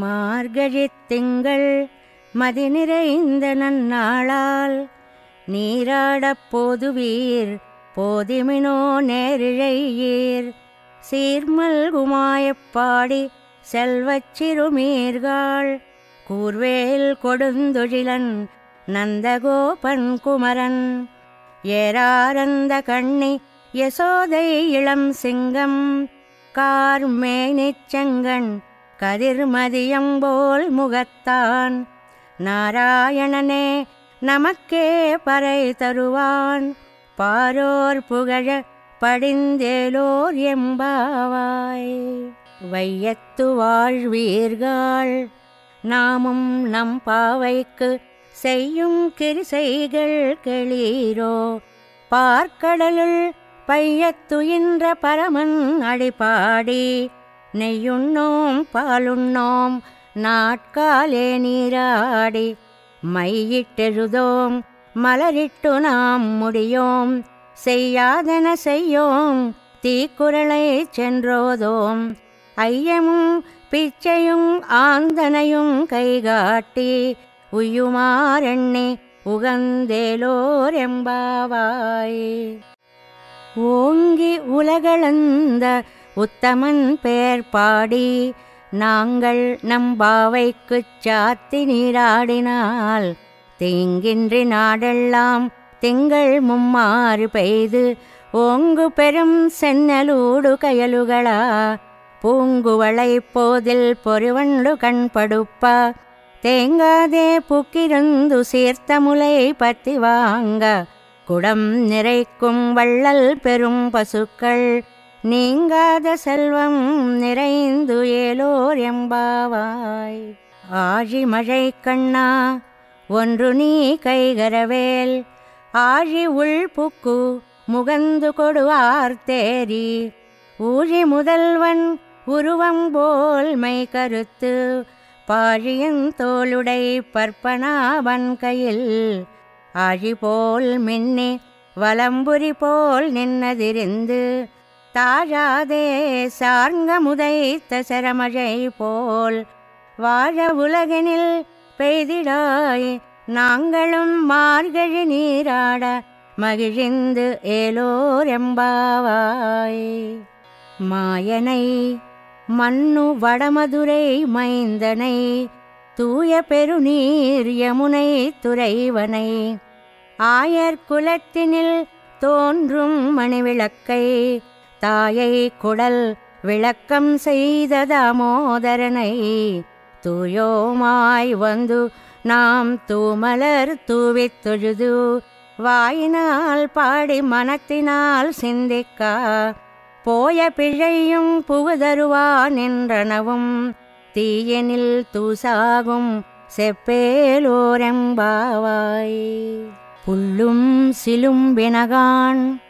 மார்கழித் திங்கள் மதி நிறைந்த நன்னாளால் நீராடப் போதுவீர் போதிமினோ நேரிழையீர். சீர்மல்குமாயப்பாடி செல்வச் சிறுமீர்காள் கூர்வேல் கொடுந்தொழிலன் நந்தகோபன் குமரன். ஏராரந்த கண்ணி யசோதை இளம் சிங்கம் கார்மேனிச்சங்கண் கதிர்மதியம்போல் முகத்தான். நாராயணனே நமக்கே பறை தருவான். பாரோர் புகழ படிந்தேலோர் எம்பாவாய். வையத்து வாழ்வீர்கள் நாமும் நம் பாவைக்கு செய்யும் கிரிசைகள் கெளீரோ. பார்க்கடலுள் பையத்துயின்ற பரமன் அடிபாடி. நெய்யுண்ணோம் பாலுண்ணோம் நாட்காலே நீராடி மையிட்டெழுதோம் மலரிட்டு நாம் முடியோம் செய்யாதன செய்யோம் தீக்குறளை சென்றோதோம். ஐயமும் பிச்சையும் ஆந்தனையும் கைகாட்டி உயுமாறெண்ணி உகந்தேலோர் எம்பாவாய். ஓங்கி உலகளந்த உத்தமன் பேர் பாடி நாங்கள் நம் பாவைக்குச் சாத்தி நீராடினால் தீங்கின்றி நாடெல்லாம் திங்கள் மும்மாறு பெய்து ஓங்கு பெரும் சென்னலூடு கயலுகளா? பூங்குவளை போதில் பொறிவண்டு கண்படுப்பா? தேங்காதே புக்கிருந்து சீர்த்த முலை பத்தி வாங்க. குடம் நிறைக்கும் வள்ளல் பெரும் பசுக்கள் நீங்காத செல்வம் நிறைந்து ஏலோர் எம்பாவாய். ஆழி மழை கண்ணா ஒன்று நீ கைகரவேல். ஆழி உள் புக்கு முகந்து கொடுவார் தேரி ஊழி முதல்வன் உருவம் போல் மை கருத்து பாழியின் தோளுடை பற்பனாவன் கையில் ஆழி போல் மின்னி வலம்புரி போல் நின்னதிருந்து தாழாதே சார்ங்க முதைத்த சரமழை போல் வாழ உலகனில் பெய்திடாய் நாங்களும் மார்கழி நீராட மகிழ்ந்து ஏலோர் எம்பாவாய். மாயனை மண்ணு வடமதுரை மைந்தனை தூய பெருநீர் யமுனை துறைவனை. ஆயர் குலத்தினில் தோன்றும் மணிவிளக்கை தாயை குடல் விளக்கம் செய்த தாமோதரனை தூயோமாய் வந்து நாம் தூமலர் தூவித் தொழுது வாயினால் பாடி மனத்தினால் சிந்திக்கா. போய பிழையும் புகுதருவான் என்றனவும் தீயனில் தூசாகும் செப்பேலோரெம்பாவாய். புள்ளும் சிலும்பினகான்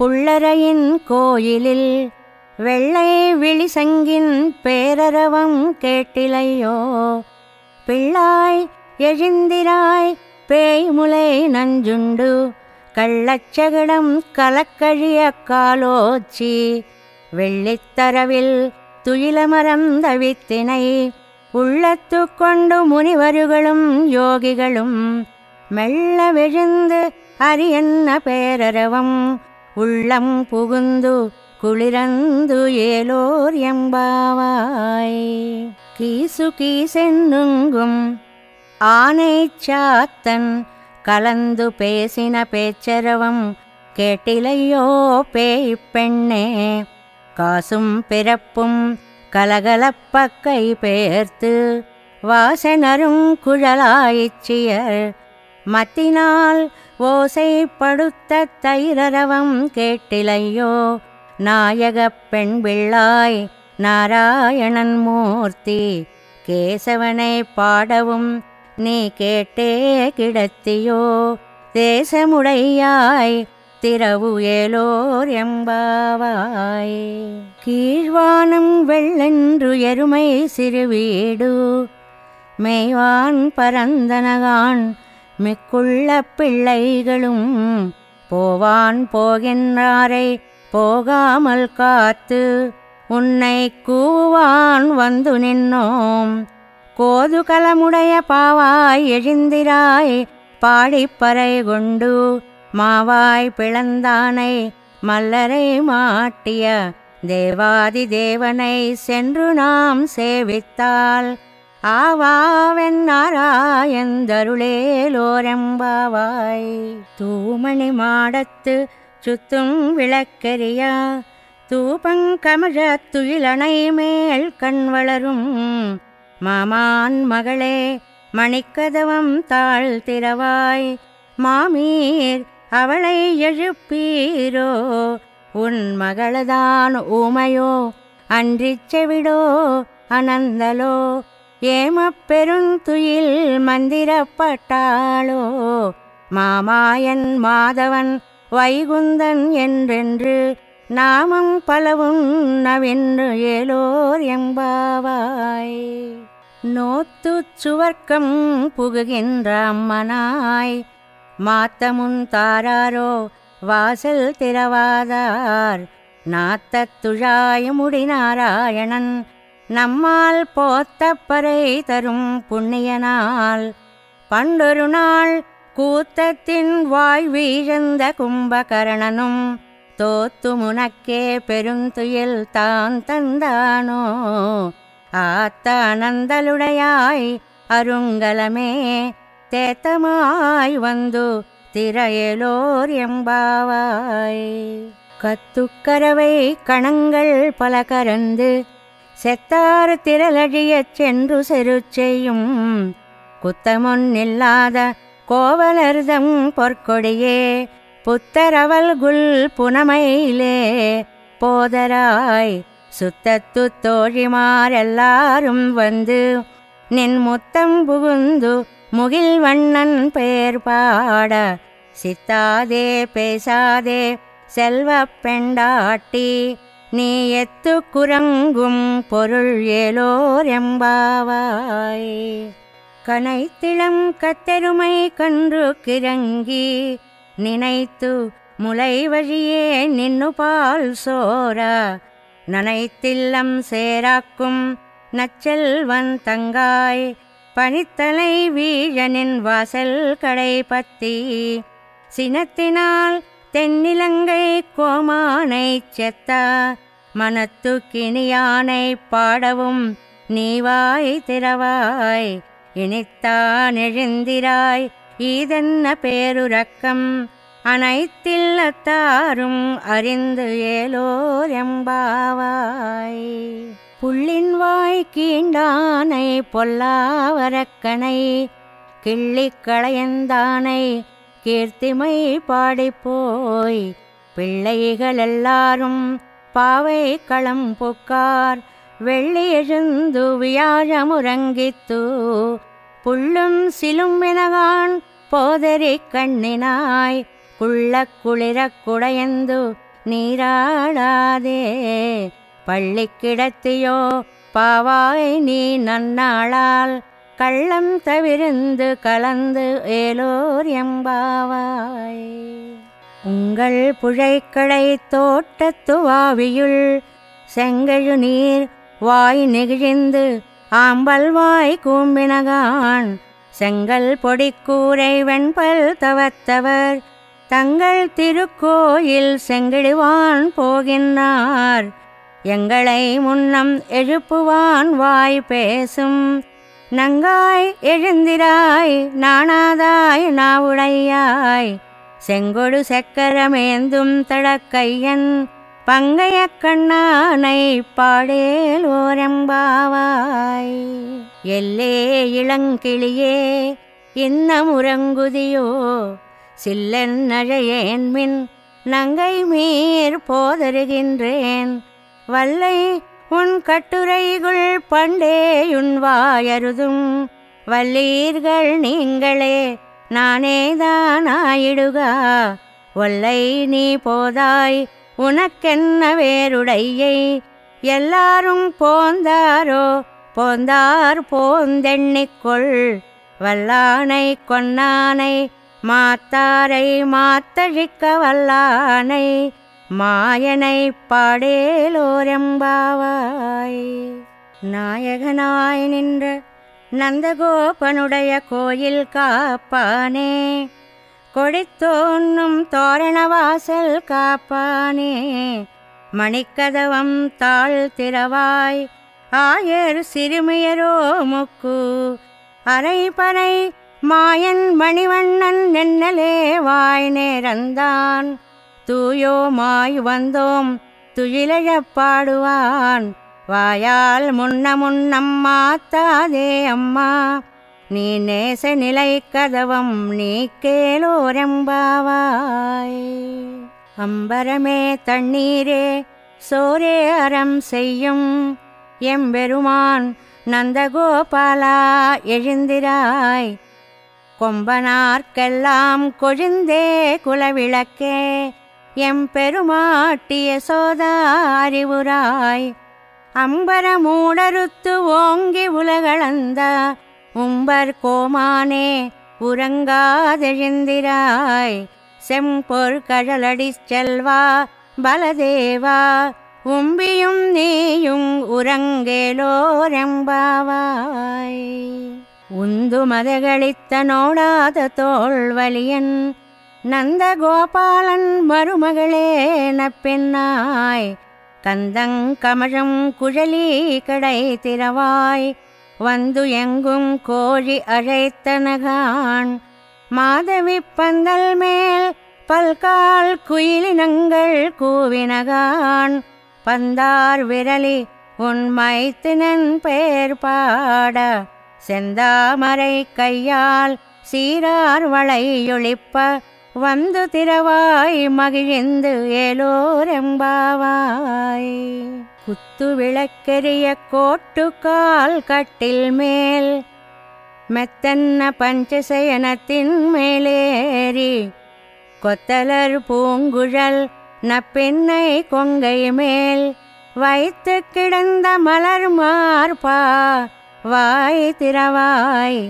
புள்ளரையின் கோயிலில் வெள்ளை விழிசங்கின் பேரரவம் கேட்டிலையோ? பிள்ளாய் எழுந்திராய் பேய்முலை நஞ்சுண்டு கள்ளச்சகடம் கலக்கழிய காலோச்சி வெள்ளித்தரவில் துயிலமரந்த வித்தினை உள்ளத்து கொண்டு முனிவர்களும் யோகிகளும் மெல்ல விழுந்து அரியன்ன பேரரவம் உள்ளம் புகுந்து குளிரந்து ஏலோர் எம்பாவாய். கீசு கீசென்னுங்கும் ஆனை சாத்தன் கலந்து பேசின பேச்சரவம் கேட்டிலையோ பேய் பெண்ணே. காசும் பிறப்பும் கலகலப்பக்கை பெயர்த்து வாசனரும் குழலாயிச்சியர் மத்தினால் ஓசைப்படுத்த தைரரவம் கேட்டிலையோ? நாயகப் பெண் பிள்ளாய் நாராயணன் மூர்த்தி கேசவனை பாடவும் நீ கேட்டே கிடத்தியோ? தேசமுடையாய் திரவு ஏலோர் எம்பாவாய் கீழ்வானம் வெள்ளென்று எருமை சிறுவீடு மேய்வான் பரந்தனகான் மிக்குள்ள பிள்ளைகளும் போவான் போகின்றாரை போகாமல் காத்து உன்னை கூவான் வந்து நின்னோம். கோதுகலமுடைய பாவாய் எழுந்திராய் பாடிப்பறை கொண்டு மாவாய் பிளந்தானை மல்லரை மாட்டிய தேவாதி தேவனை சென்று நாம் சேவித்தாள் சேவித்தால் ஆவாவென்னாராயந்தருளேலோரெம்பாவாய் தூமணி மாடத்து சுத்தும் விளக்கெரியா தூபங்கமழ துயிலணை மேல் கண் வளரும். மாமான் மகளே மணிக்கதவம் தாழ் திறவாய். மாமீர் அவளை எழுப்பீரோ உன் மகளதான் ஊமையோ அன்றிச் செவிடோ அனந்தலோ. ஏமப்பெருந்துயில் மந்திரப்பட்டாளோ? மாமாயன் மாதவன் வைகுந்தன் என்றென்று நாமம் பலவும் நவென்று ஏலோர் எம்பாவாய். நோத்துச் சுவர்க்கம் புகுகின்ற அம்மனாய். மாத்தமுன் தாராரோ வாசல் திறவாதார். துழாய முடி நாராயணன் நம்மால் போத்தப்பறை தரும் புண்ணியனால் பண்டொரு நாள் கூத்தத்தின் வாய் வீழந்த கும்பகரணனும் தோத்து முனக்கே பெருந்துயில் தான் தந்தானோ? ஆத்த அனந்தலுடையாய் அருங்கலமே தேத்தமாய் வந்து திரையலோர் எம்பாவாய். கத்துக்கரவை கணங்கள் பல கரந்து செத்தாறு திரளழியச் சென்று செரு செய்யும் குத்தமொன்னில்லாத கோவலர்தம் பொற்கொடியே புத்தரவல் குல் புனமையிலே போதராய் சுத்தத்து தோழிமாரெல்லாரும் வந்து நின் முத்தம் புகுந்து முகில் வண்ணன் பெயர் பாட சித்தாதே பேசாதே செல்வ பெண்டாட்டி நீ எத்து குரங்கும் பொருள் ஏலோர் எம்பாவாய். கனைத்திளம் கத்தெருமை கன்று கிறங்கி நினைத்து முளை வழியே நின்னு பால் சோரா. நனைத்தில்லம் சேராக்கும் நச்செல்வன் தங்காய். பனித்தலை வீழனின் வாசல் கடை பத்தி. சினத்தினால் தென்னிலங்கை கோமானை செத்தா மனத்து கிணியானை பாடவும் நீவாய் திறவாய் இனித்தான் எழுந்திராய் ஈதென்ன பேருரக்கம் அனைத்தில்லத்தாரும் அறிந்து ஏலோர் எம்பாவாய். புள்ளின் வாய் கீண்டானை பொல்லாவரக்கனை கிள்ளிக்களையந்தானை கீர்த்திமை பாடிப்போய் பிள்ளைகள் எல்லாரும் பாவை களம் புக்கார். வெள்ளி எழுந்து வியாழமுறங்கித்து புள்ளும் சிலும் எனகான் போதரி கண்ணினாய். குள்ள குளிர குடையந்து நீராடாதே. பள்ளி கிடத்தியோ பாவாய் நீ நன்னாளால் கள்ளம் தவிர்ந்து கலந்து ஏலோர் எம்பாவாய். உங்கள் புழைக்கடை தோட்டத்துவாவியுள் செங்கழு நீர் வாய் நெகிழிந்து ஆம்பல் வாய் கூம்பினகான். செங்கல் பொடிக்கூரை வெண்பல் தவத்தவர் தங்கள் திருக்கோயில் செங்கிடுவான் போகின்றார். எங்களை முன்னம் எழுப்புவான் வாய் பேசும் நங்காய் எழுந்திராய் நாணாதாய் நாவுடையாய். செங்கொடு சக்கரமேந்தும் தடக்கையன் பங்கைய கண்ணானை பாடேல் ஓரம்பாவாய். எல்லே இளங்கிளியே இன்னமுறங்குதியோ சில்லென்னழையேன் மின் நங்கை மீர் போதருகின்றேன். வல்லை உன் கட்டுரைகுள் பண்டேயுன் வாயருதும். வல்லீர்கள் நீங்களே நானேதானாயிடுகா ஒல்லை நீ போதாய் உனக்கென்ன வேருடையை எல்லாரும் போந்தாரோ? போந்தார் போந்தெண்ணிக்கொள் வல்லானை கொன்னானை மாத்தாரை மாத்தழிக்க வல்லானை. மாயனை பாடேலோரெம்பாவாய். நாயகனாய் நின்ற நந்தகோபனுடைய கோயில் காப்பானே. கொடித்தோன்னும் தோரணவாசல் காப்பானே. மணிக்கதவம் தாழ் திறவாய். ஆயர் சிறுமியரோ முக்கு. அரைபறை மாயன் மணிவண்ணன் நென்னலே வாய் நேரந்தான். தூயோமாய் வந்தோம் துயிலழப் பாடுவான். வாயால் முன்ன முன்னம் மாத்தாதே அம்மா. நீ நேச நிலை கதவம் நீ கேளோரம்பாவாய் அம்பரமே தண்ணீரே சோரே அறம் செய்யும். எம்பெருமான் நந்தகோபாலா எழுந்திராய். கொம்பனார்க்கெல்லாம் கொழுந்தே குலவிளக்கே எம்பெருமாட்டிய சோதா அறிவுராய். அம்பர மூடருத்து ஓங்கி உலகளந்த உம்பர் கோமானே உறங்காதெழுந்திராய். செம்பொர் கழலடி செல்வா பலதேவா. உம்பியும் நீயும் உறங்கேலோரெம்பாவாய். உந்து மதகளித்த நோடாத தோல்வலியன் நந்தகோபாலன் மருமகளே நப்பெண்ணாய். கந்தங்கமழும் குழலி கடை திறவாய். வந்து எங்கும் கோழி அழைத்தனகான். மாதவி பந்தல் மேல் பல்கால் குயிலினங்கள் கூவினகான். பந்தார் விரலி உன் மைத்தினன் பெயர் பாட. செந்தாமரை கையால் சீரார் வளையொழிப்ப. வந்து திரவாய் மகிழ்ந்து ஏலோரெம்பாவாய். குத்து விளக்கெரிய கோட்டுக்கால் கட்டில் மேல் மெத்தன்ன பஞ்சசயனத்தின் மேலேறி கொத்தலர் பூங்குழல் நப்பெண்ணை கொங்கை மேல் வைத்து கிடந்த மலர் மார்பா வாய் திறவாய்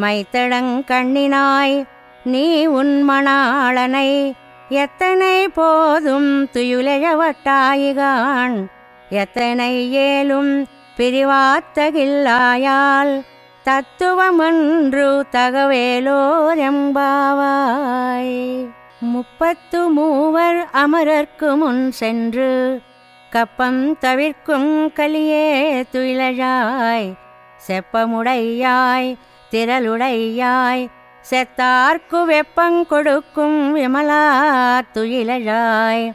மைத்தடங்கண்ணினாய் நீ உன்மணாளனை எத்தனை போதும் துயுலையவட்டாயிகான்? எத்தனை ஏலும் பிரிவாத்தகில்லாயால் தத்துவமன்று தகவேலோரெம்பாவாய். முப்பத்து மூவர் அமரர்க்கு முன் சென்று கப்பம் தவிர்க்கும் கலியே துயிலழாய். செப்பமுடையாய் திரளுடையாய் செத்தார்க்கு வெப்பங்கொடுக்கும் விமலா துயிலழாய்.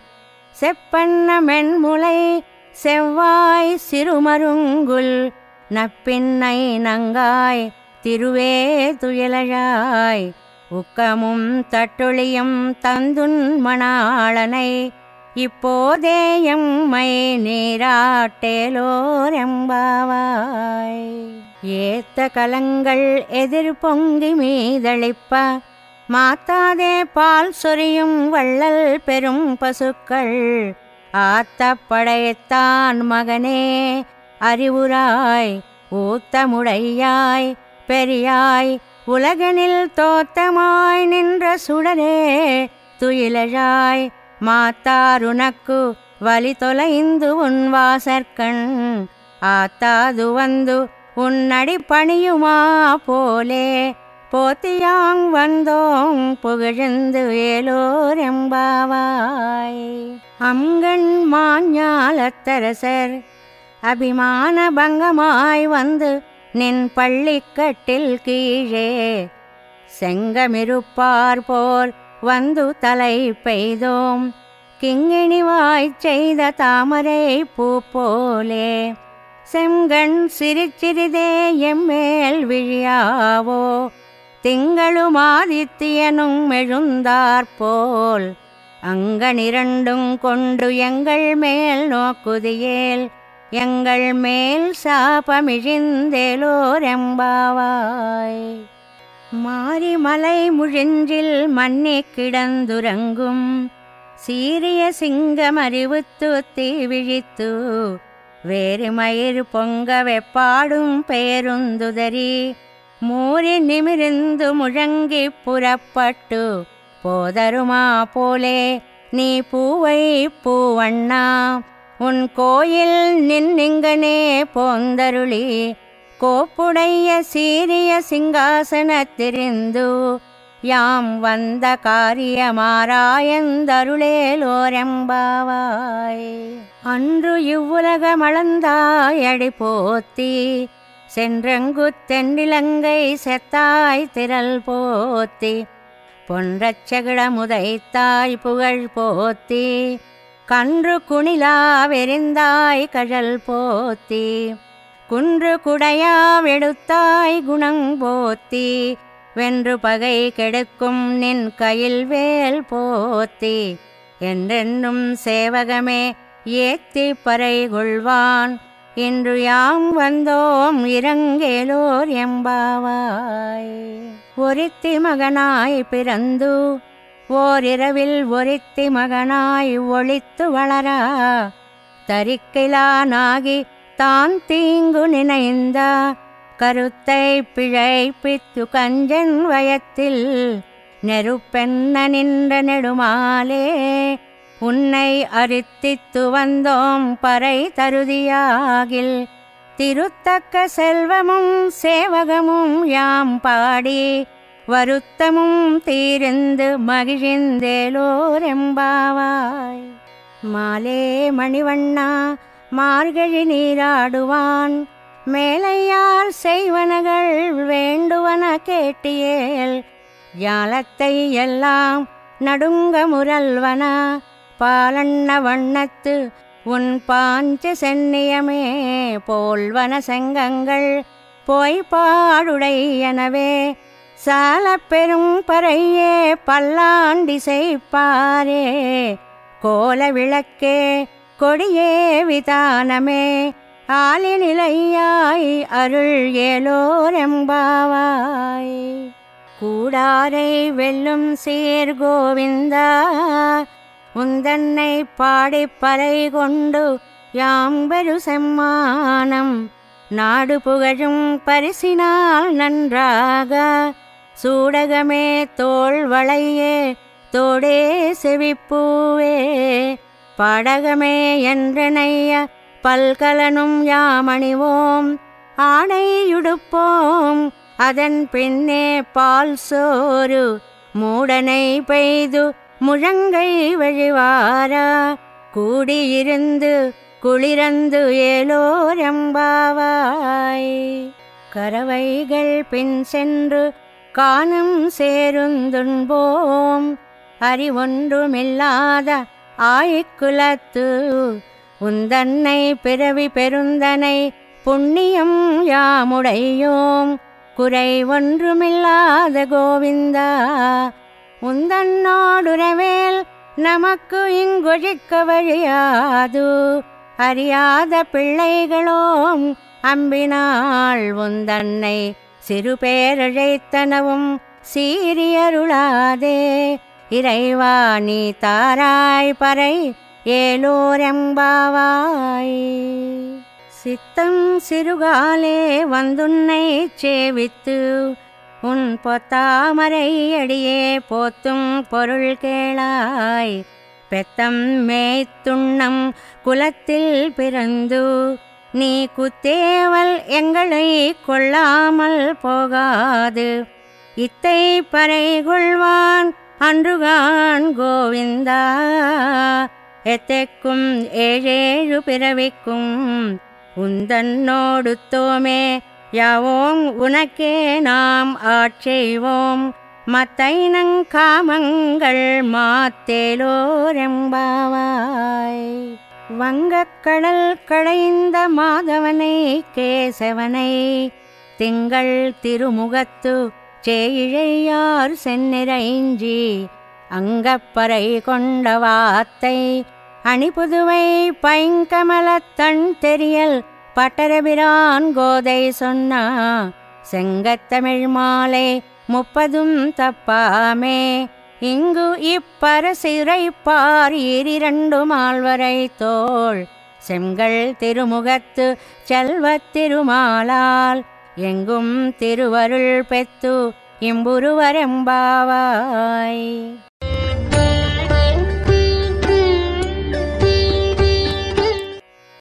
செப்பண்ண மென்முலை செவ்வாய் சிறுமருங்குல் நப்பின்னை நங்காய் திருவே துயிலழாய். உக்கமும் தட்டொழியும் தந்துன் மணாளனை இப்போதே எம்மை நீராட்டேலோர் எம்பாவாய். ஏத்த கலங்கள் எதிர் பொங்கி மீதளிப்ப மாத்தாதே பால் சொரியும் வள்ளல் பெரும் பசுக்கள். ஆத்த படைத்தான் மகனே அறிவுராய் ஊத்தமுடையாய் பெரியாய் உலகனில் தோத்தமாய் நின்ற சுடரே துயிலழாய் மாத்தாருனக்கு வலி தொலைந்து உன் வாசற்கண். ஆத்தாது வந்து உன்னடி பணியுமா போலே? போத்தியாங் வந்தோம் புகழ்ந்து வேலோர் எம்பாவாய். அங்கண் மாஞ்ஞாலத்தரசர் அபிமான பங்கமாய் வந்து நின் பள்ளிக்கட்டில் கீழே. செங்கமிருப்பார் போல் வந்து தலை பெய்தோம். கிங்கிணிவாய்ச் செய்த தாமரை பூ போலே. செங்கண் சிரிச்சிறிதே எம்மேல் விழியாவோ? திங்களும் ஆதித்தியனும் மெழுந்தாற்போல் அங்கனிரண்டும் கொண்டு எங்கள் மேல் நோக்குதியேல் எங்கள் மேல் சாபமிழிந்தேலோரெம்பாவாய். மாரிமலை முழிஞ்சில் மன்னி கிடந்துறங்கும் சீரிய சிங்கம் அறிவுத்து தீ விழித்து வேறு மயிர் பொங்க வெப்பாடும் பேருந்துதறி மூறி நிமிர்ந்து முழங்கி புறப்பட்டு போதருமா போலே நீ பூவை பூவண்ணா உன் கோயில் நின்னிங்கனே போந்தருளி கோப்புடைய சீரிய சிங்காசனத்திரிந்து யாம் வந்த காரியமாராயந்தருளேலோரெம்பாவாய். அன்று இவ்வுலகமளந்தாயடி போத்தி சென்றங்கு தென்னிலங்கை செத்தாய் திரள் போத்தி பொன்றச்சகிடமுதைத்தாய் புகழ் போத்தி கன்று குணிலா வெறிந்தாய் கழல் போத்தி குன்று குடையாவெடுத்தாய் குணங் போத்தி வென்று பகை கெடுக்கும் நின் கையில் வேல் போத்தி. என்றென்றும் சேவகமே ஏத்தி பறை கொள்வான் இன்று யாம் வந்தோம் இறங்கேலோர் எம்பாவாய். ஒருத்தி மகனாய் பிறந்து ஓரிரவில் ஒருத்தி மகனாய் ஒளித்து வளரா. தரிக்கிலானாகி தான் தீங்கு நினைந்தா. கருத்தை பிழைப்பித்து கஞ்சன் வயத்தில் நெருப்பென்ன நின்ற நெடுமாலே உன்னை அரித்தித்து வந்தோம் பறை தருதியாகில். திருத்தக்க செல்வமும் சேவகமும் யாம் பாடி வருத்தமும் தீர்ந்து மகிழ்ந்தேலோரெம்பாவாய் மாலே மணிவண்ணா மார்கழி நீராடுவான் மேலையார் செய்வனகள் வேண்டுவன கேட்டியேல் ஜாலத்தை எல்லாம் நடுங்க முரல்வன பாலண்ண வண்ணத்து உன் பாஞ்ச சென்னியமே போல்வன செங்கங்கள் போய் பாடுடையனவே சால பெரும் பறையே பல்லாண்டி செய்ப்பாரே கோல விளக்கே கொடியே விதானமே ஆலிநிலையாய் அருள் ஏலோரெம்பாவாய். கூடாரை வெல்லும் சீர் கோவிந்தா உந்தன்னை பாடி பறை கொண்டு யாம்பெரு செம்மானம். நாடு புகழும் பரிசினால் நன்றாக சூடகமே தோல் வளையே தோடே செவிப்பூவே. படகமே என்றனைய பல்கலனும் யாமணிவோம். ஆணையுடுப்போம் அதன் பின்னே பால் சோறு. மூடனை பெய்து முழங்கை வழிவாரா. கூடியிருந்து குளிரந்து ஏலோரம்பாவாய். கரவைகள் பின் சென்று காணும் சேருந்துண்போம். அறிவொன்றுமில்லாத ஆய்க்குலத்து உந்தன்னை பிறவி பெருந்தனை புண்ணியம் யாமுடையோம். குறை ஒன்றுமில்லாத கோவிந்தா உந்தன்னோடுறவேல் நமக்கு இங்கொழிக்க வழியாது. அறியாத பிள்ளைகளோம் அம்பினாள் உந்தன்னை சிறு பேரழைத்தனவும் சீரியருளாதே இறைவா நீ தாராய் பறை ஏலோரெம்பாவாய் சித்தம் சிறுகாலே வந்துன்னை சேவித்து உன் பொத்தாமரை அடியே போத்தும் பொருள் கேளாய். பெத்தம் மேய்த்துண்ணம் குலத்தில் பிறந்து நீ குத்தேவல் எங்களை கொள்ளாமல் போகாது. இத்தை பறை கொள்வான் அன்றுகான் கோவிந்தா. எத்தைக்கும் ஏழேழு பிறவிக்கும்? உந்தன்னோடு தோமே யாவோம் உனக்கே நாம் ஆட்செய்வோம் மத்தைனங்காமங்கள் மாத்தேலோரெம்பாவாய். வங்கக்கடல் களைந்த மாதவனை கேசவனை திங்கள் திருமுகத்து சேயிழையார் சென்னிறைஞ்சி அங்கப்பறை கொண்ட வாத்தை அணிபுதுவை பைங்கமலத்தன் தெரியல் பட்டரபிரான் கோதை சொன்னா செங்கத்தமிழ் மாலை முப்பதும் தப்பாமே. இங்கு இப்பரசிறைப்பார் ஈரிரண்டு மால்வரை தோள் செங்கல் திருமுகத்து செல்வத் திருமாலால் எங்கும் திருவருள் பெத்து இம்புருவரெம்பாவாய்.